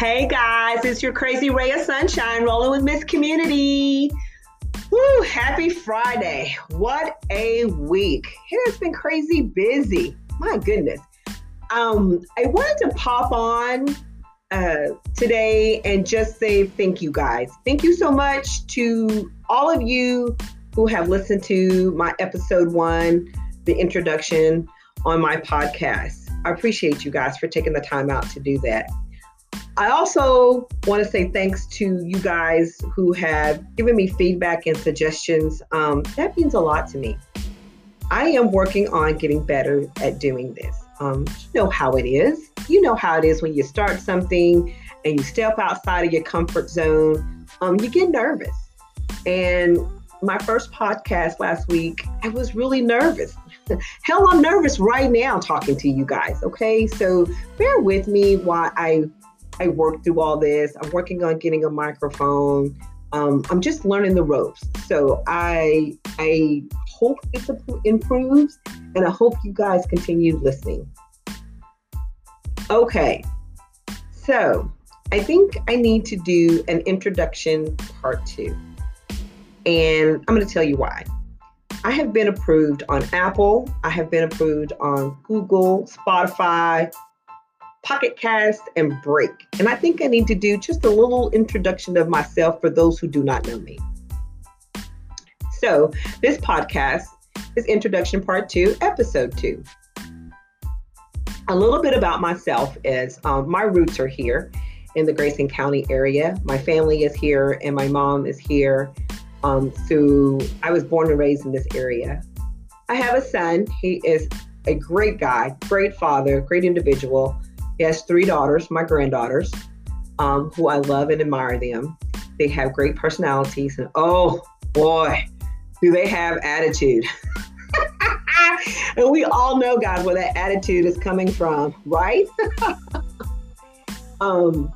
Hey guys, it's your crazy ray of sunshine rolling with Miss Community. Woo, happy Friday. What a week. It has been crazy busy. My goodness. Um, I wanted to pop on uh, today and just say thank you guys. Thank you so much to all of you who have listened to my episode one, the introduction on my podcast. I appreciate you guys for taking the time out to do that. I also want to say thanks to you guys who have given me feedback and suggestions. Um, that means a lot to me. I am working on getting better at doing this. Um, you know how it is. You know how it is when you start something and you step outside of your comfort zone. Um, you get nervous. And my first podcast last week, I was really nervous. Hell, I'm nervous right now talking to you guys. Okay, so bear with me while I I work through all this. I'm working on getting a microphone. Um, I'm just learning the ropes. So I I hope it improves, and I hope you guys continue listening. Okay, so I think I need to do an introduction part two, and I'm going to tell you why. I have been approved on Apple. I have been approved on Google, Spotify, Pocket Cast, and Break. And I think I need to do just a little introduction of myself for those who do not know me. So, this podcast is Introduction Part 2, Episode 2. A little bit about myself is um, my roots are here in the Grayson County area. My family is here, and my mom is here. Um, so, I was born and raised in this area. I have a son. He is a great guy, great father, great individual. He has three daughters, my granddaughters, um, who I love and admire them. They have great personalities, and oh boy, do they have attitude. and we all know, guys, where that attitude is coming from, right? um,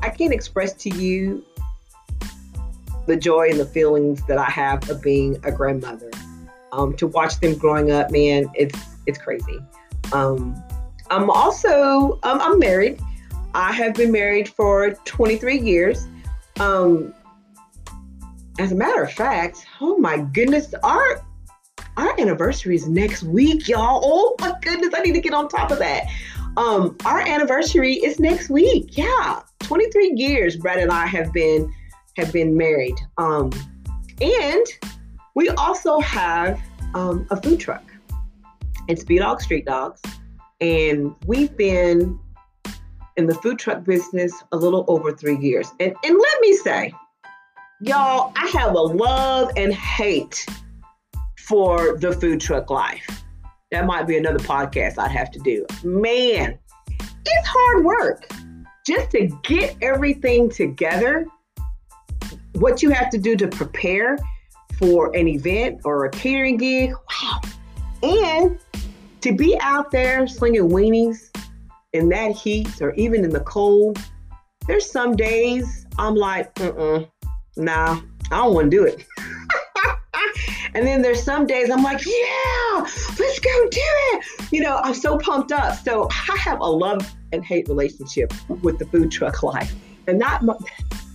I can't express to you the joy and the feelings that I have of being a grandmother. Um, to watch them growing up, man, it's it's crazy. Um, I'm also um, I'm married. I have been married for 23 years. Um, as a matter of fact, oh my goodness, our our anniversary is next week, y'all. Oh my goodness, I need to get on top of that. Um, our anniversary is next week. Yeah, 23 years Brad and I have been have been married. Um, and we also have um, a food truck. It's Speed Dog Street Dogs. And we've been in the food truck business a little over three years. And, and let me say, y'all, I have a love and hate for the food truck life. That might be another podcast I'd have to do. Man, it's hard work just to get everything together. What you have to do to prepare for an event or a catering gig. Wow. And to be out there slinging weenies in that heat or even in the cold, there's some days I'm like, uh-uh, nah, I don't want to do it. and then there's some days I'm like, yeah, let's go do it. You know, I'm so pumped up. So I have a love and hate relationship with the food truck life. And that,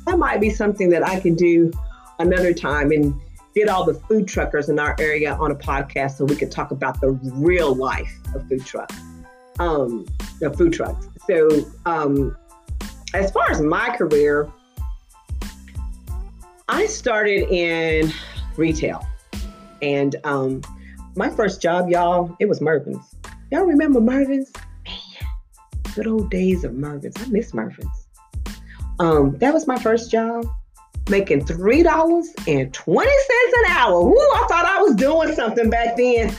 that might be something that I can do another time. And get all the food truckers in our area on a podcast so we could talk about the real life of food trucks, um, the food trucks. So, um, as far as my career, I started in retail, and um, my first job, y'all, it was Mervyn's. Y'all remember Mervyn's? Man, good old days of Mervyn's. I miss Mervyn's. Um, that was my first job making three dollars and twenty cents an hour. Woo! I thought I was doing something back then.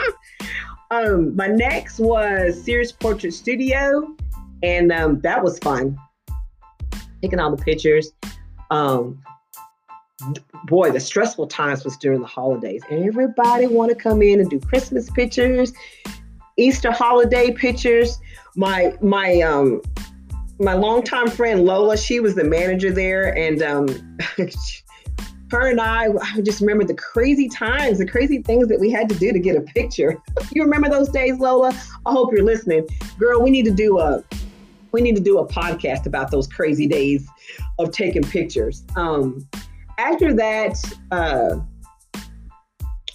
um, my next was Sears Portrait Studio, and um, that was fun. Taking all the pictures. Um, boy, the stressful times was during the holidays. Everybody want to come in and do Christmas pictures, Easter holiday pictures. My my um my longtime friend Lola, she was the manager there, and um, her and I, I just remember the crazy times, the crazy things that we had to do to get a picture. you remember those days, Lola? I hope you're listening, girl. We need to do a we need to do a podcast about those crazy days of taking pictures. Um, after that, uh,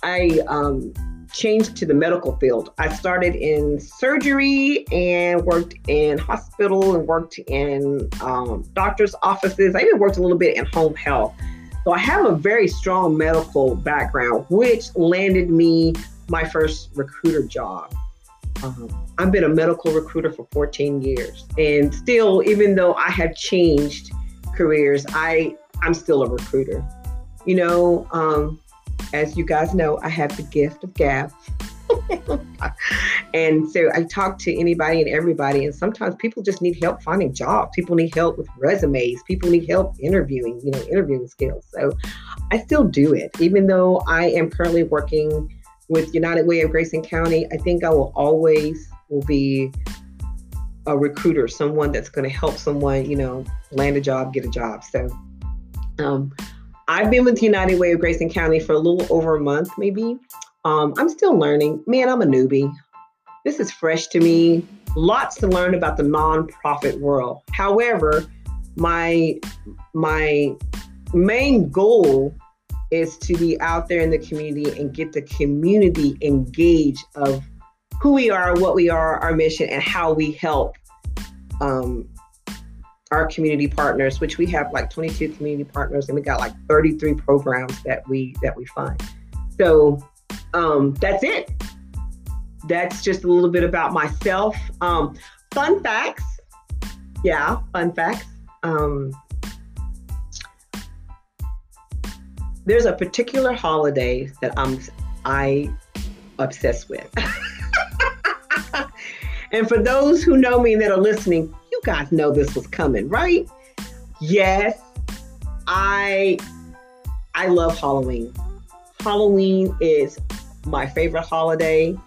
I um, changed to the medical field. I started in surgery and worked in hospital and worked in um, doctor's offices. I even worked a little bit in home health. So I have a very strong medical background, which landed me my first recruiter job. Um, I've been a medical recruiter for 14 years, and still, even though I have changed careers, I I'm still a recruiter. You know, um, as you guys know, I have the gift of gab. and so I talk to anybody and everybody, and sometimes people just need help finding jobs. People need help with resumes. People need help interviewing, you know, interviewing skills. So I still do it, even though I am currently working with United Way of Grayson County, I think I will always will be a recruiter, someone that's going to help someone, you know, land a job, get a job. So, um, I've been with United Way of Grayson County for a little over a month, maybe. Um, I'm still learning. Man, I'm a newbie. This is fresh to me. Lots to learn about the nonprofit world. However, my my main goal is to be out there in the community and get the community engaged of who we are, what we are, our mission, and how we help um, our community partners, which we have like 22 community partners, and we got like 33 programs that we that we fund. So um, that's it. That's just a little bit about myself. Um, fun facts. Yeah, fun facts. Um, there's a particular holiday that I'm I obsessed with. and for those who know me that are listening, guys know this was coming, right? Yes, I I love Halloween. Halloween is my favorite holiday.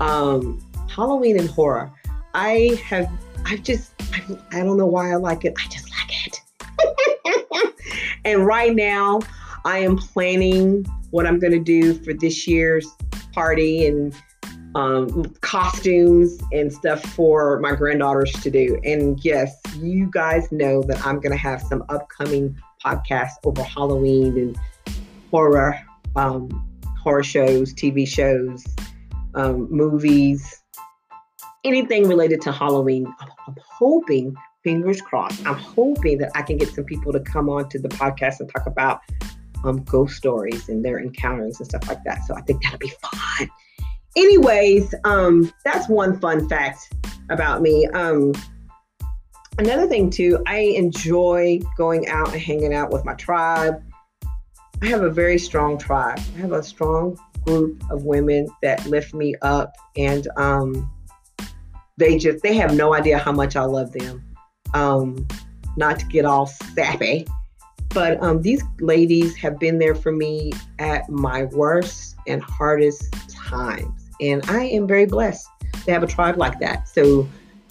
Um, Halloween and horror. I have I just I, I don't know why I like it. I just like it. and right now I am planning what I'm going to do for this year's party and um, costumes and stuff for my granddaughters to do. And yes, you guys know that I'm going to have some upcoming podcasts over Halloween and horror, um, horror shows, TV shows, um, movies, anything related to Halloween. I'm, hoping, fingers crossed, I'm hoping that I can get some people to come on to the podcast and talk about um, ghost stories and their encounters and stuff like that. So I think that'll be fun. Anyways, um, that's one fun fact about me. Um, another thing too, I enjoy going out and hanging out with my tribe. I have a very strong tribe. I have a strong group of women that lift me up, and um, they just they have no idea how much I love them. Um, not to get all sappy, but um, these ladies have been there for me at my worst and hardest times. And I am very blessed to have a tribe like that. So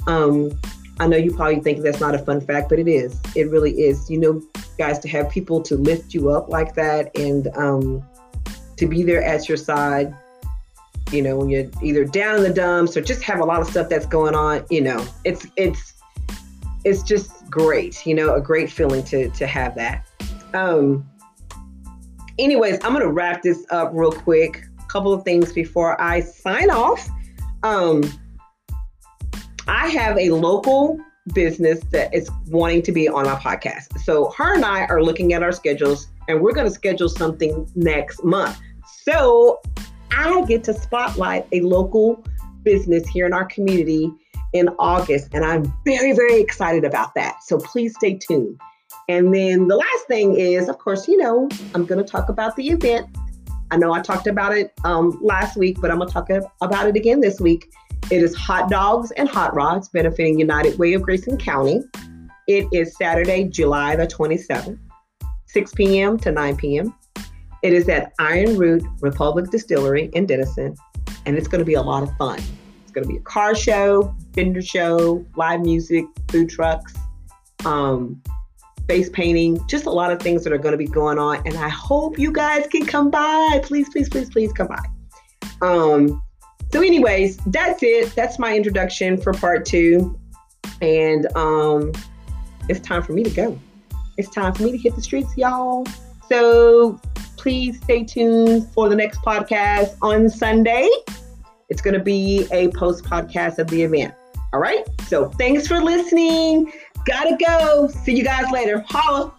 um, I know you probably think that's not a fun fact, but it is. It really is. You know, guys, to have people to lift you up like that and um, to be there at your side, you know, when you're either down in the dumps or just have a lot of stuff that's going on, you know, it's, it's, it's just great, you know, a great feeling to, to have that. Um, anyways, I'm gonna wrap this up real quick. Couple of things before I sign off. Um, I have a local business that is wanting to be on our podcast. So her and I are looking at our schedules and we're going to schedule something next month. So I get to spotlight a local business here in our community in August and I'm very very excited about that. So please stay tuned. And then the last thing is, of course, you know, I'm going to talk about the event. I know I talked about it um, last week, but I'm going to talk about it again this week. It is Hot Dogs and Hot Rods benefiting United Way of Grayson County. It is Saturday, July the 27th, 6 p.m. to 9 p.m. It is at Iron Root Republic Distillery in Denison, and it's going to be a lot of fun. It's going to be a car show, vendor show, live music, food trucks. Um, face painting, just a lot of things that are going to be going on. And I hope you guys can come by. Please, please, please, please come by. Um, so, anyways, that's it. That's my introduction for part two. And um, it's time for me to go. It's time for me to hit the streets, y'all. So please stay tuned for the next podcast on Sunday. It's going to be a post podcast of the event. All right. So thanks for listening. Gotta go. See you guys later. Holla.